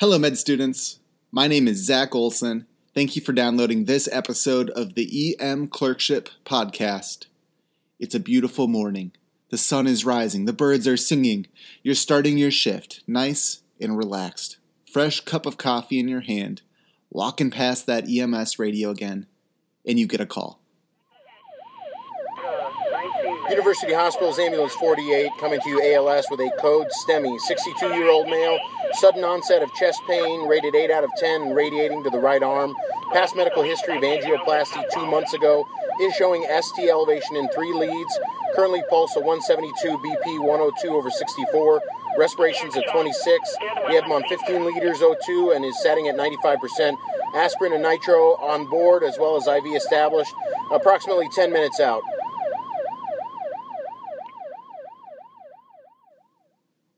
Hello, med students. My name is Zach Olson. Thank you for downloading this episode of the EM Clerkship Podcast. It's a beautiful morning. The sun is rising, the birds are singing. You're starting your shift, nice and relaxed. Fresh cup of coffee in your hand, walking past that EMS radio again, and you get a call. University Hospital's Ambulance 48 coming to you ALS with a code STEMI. 62 year old male, sudden onset of chest pain, rated 8 out of 10, and radiating to the right arm. Past medical history of angioplasty two months ago is showing ST elevation in three leads. Currently pulse of 172, BP 102 over 64. Respirations at 26. We have him on 15 liters O2 and is setting at 95%. Aspirin and nitro on board as well as IV established. Approximately 10 minutes out.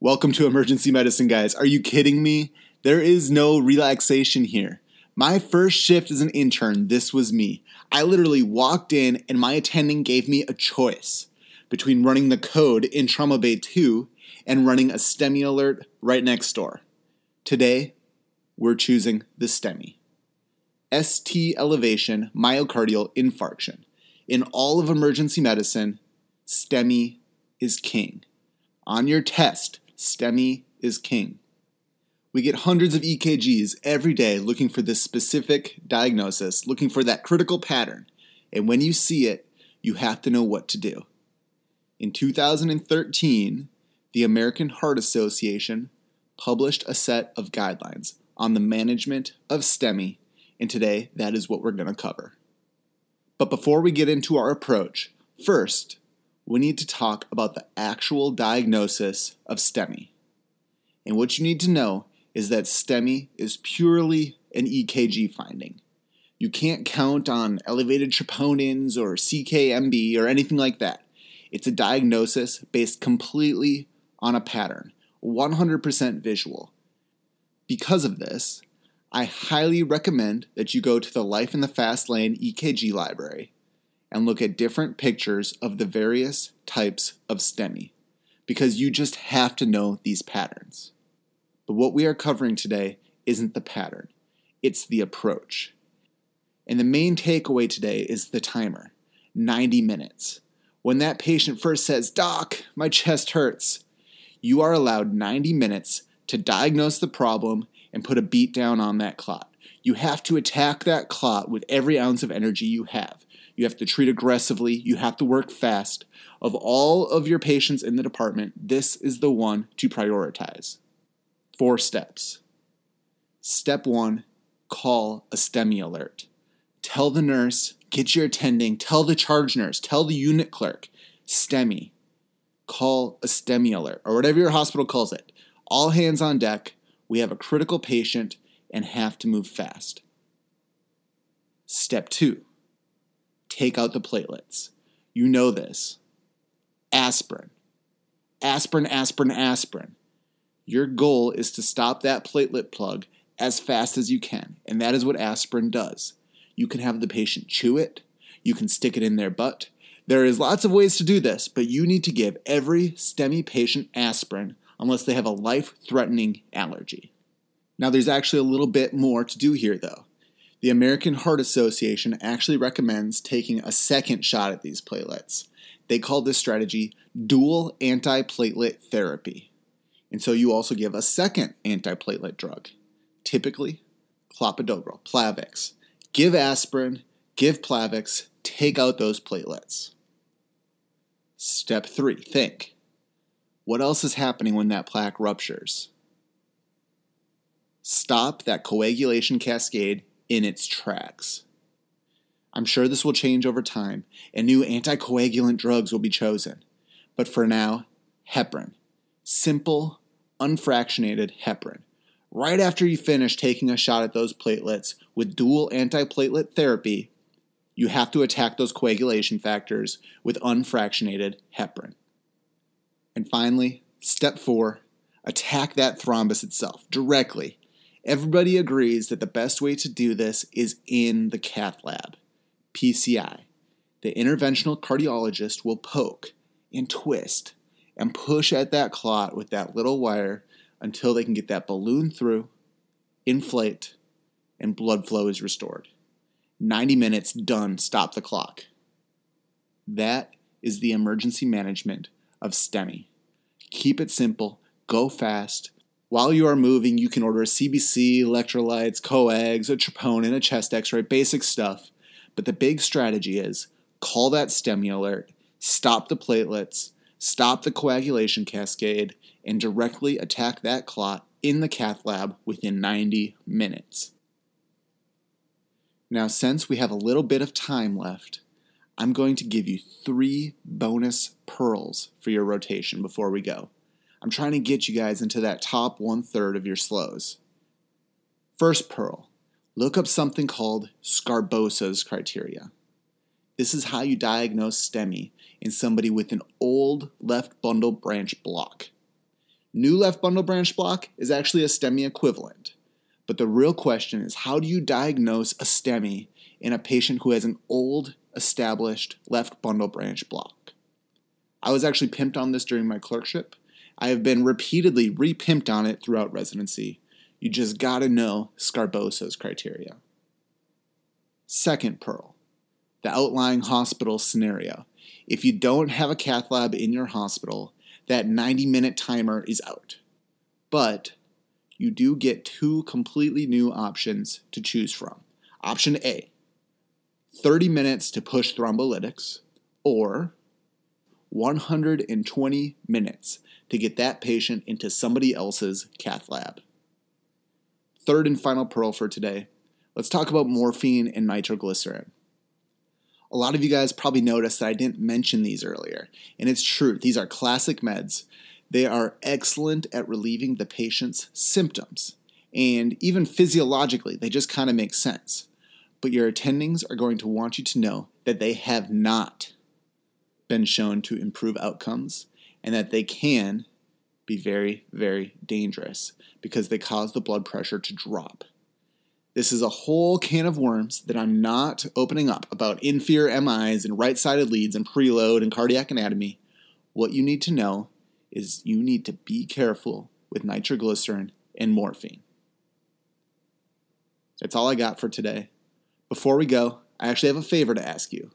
Welcome to emergency medicine, guys. Are you kidding me? There is no relaxation here. My first shift as an intern, this was me. I literally walked in and my attending gave me a choice between running the code in Trauma Bay 2 and running a STEMI alert right next door. Today, we're choosing the STEMI. ST elevation myocardial infarction. In all of emergency medicine, STEMI is king. On your test, STEMI is king. We get hundreds of EKGs every day looking for this specific diagnosis, looking for that critical pattern. And when you see it, you have to know what to do. In 2013, the American Heart Association published a set of guidelines on the management of STEMI, and today that is what we're going to cover. But before we get into our approach, first, we need to talk about the actual diagnosis of STEMI. And what you need to know is that STEMI is purely an EKG finding. You can't count on elevated troponins or CKMB or anything like that. It's a diagnosis based completely on a pattern, 100% visual. Because of this, I highly recommend that you go to the Life in the Fast Lane EKG library and look at different pictures of the various types of STEMI because you just have to know these patterns. But what we are covering today isn't the pattern, it's the approach. And the main takeaway today is the timer 90 minutes. When that patient first says, Doc, my chest hurts, you are allowed 90 minutes to diagnose the problem and put a beat down on that clot. You have to attack that clot with every ounce of energy you have. You have to treat aggressively. You have to work fast. Of all of your patients in the department, this is the one to prioritize. Four steps. Step one call a STEMI alert. Tell the nurse, get your attending, tell the charge nurse, tell the unit clerk, STEMI. Call a STEMI alert, or whatever your hospital calls it. All hands on deck. We have a critical patient and have to move fast. Step two take out the platelets. You know this. Aspirin. Aspirin, aspirin, aspirin. Your goal is to stop that platelet plug as fast as you can, and that is what aspirin does. You can have the patient chew it, you can stick it in their butt. There is lots of ways to do this, but you need to give every STEMI patient aspirin unless they have a life threatening allergy. Now, there's actually a little bit more to do here, though. The American Heart Association actually recommends taking a second shot at these platelets. They call this strategy dual antiplatelet therapy. And so you also give a second antiplatelet drug, typically clopidogrel, Plavix. Give aspirin, give Plavix, take out those platelets. Step three, think. What else is happening when that plaque ruptures? Stop that coagulation cascade in its tracks. I'm sure this will change over time and new anticoagulant drugs will be chosen. But for now, heparin. Simple, unfractionated heparin. Right after you finish taking a shot at those platelets with dual antiplatelet therapy, you have to attack those coagulation factors with unfractionated heparin. And finally, step four attack that thrombus itself directly Everybody agrees that the best way to do this is in the cath lab. PCI. The interventional cardiologist will poke and twist and push at that clot with that little wire until they can get that balloon through inflate, and blood flow is restored. 90 minutes, done, stop the clock. That is the emergency management of STEMI. Keep it simple, go fast. While you are moving, you can order a CBC, electrolytes, coags, a troponin, a chest x ray, basic stuff. But the big strategy is call that STEMI alert, stop the platelets, stop the coagulation cascade, and directly attack that clot in the cath lab within 90 minutes. Now, since we have a little bit of time left, I'm going to give you three bonus pearls for your rotation before we go. I'm trying to get you guys into that top one third of your SLOEs. First pearl look up something called Sgarbossa's criteria. This is how you diagnose STEMI in somebody with an old left bundle branch block. New left bundle branch block is actually a STEMI equivalent. But the real question is how do you diagnose a STEMI in a patient who has an old established left bundle branch block? I was actually pimped on this during my clerkship. I have been repeatedly repimped on it throughout residency. You just gotta know Sgarbossa's criteria. Second pearl, the outlying hospital scenario. If you don't have a cath lab in your hospital, that 90 minute timer is out. But you do get two completely new options to choose from. Option A 30 minutes to push thrombolytics, or 120 minutes to get that patient into somebody else's cath lab. Third and final pearl for today let's talk about morphine and nitroglycerin. A lot of you guys probably noticed that I didn't mention these earlier, and it's true. These are classic meds. They are excellent at relieving the patient's symptoms, and even physiologically, they just kind of make sense. But your attendings are going to want you to know that they have not been shown to improve outcomes and that they can be very, very dangerous because they cause the blood pressure to drop. This is a whole can of worms that I'm not opening up about inferior MIs and right sided leads and preload and cardiac anatomy. What you need to know is you need to be careful with nitroglycerin and morphine. That's all I got for today. Before we go, I actually have a favor to ask you.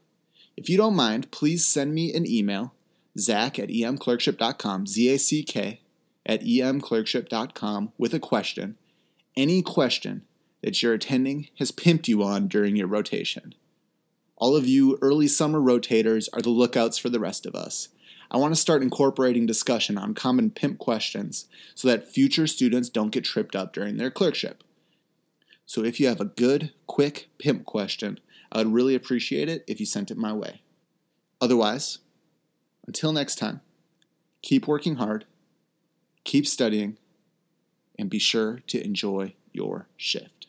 If you don't mind, please send me an email, zack at emclerkship.com, Z A C K at emclerkship.com, with a question. Any question that your attending has pimped you on during your rotation. All of you early summer rotators are the lookouts for the rest of us. I want to start incorporating discussion on common pimp questions so that future students don't get tripped up during their clerkship. So if you have a good, quick pimp question, I would really appreciate it if you sent it my way. Otherwise, until next time, keep working hard, keep studying, and be sure to enjoy your shift.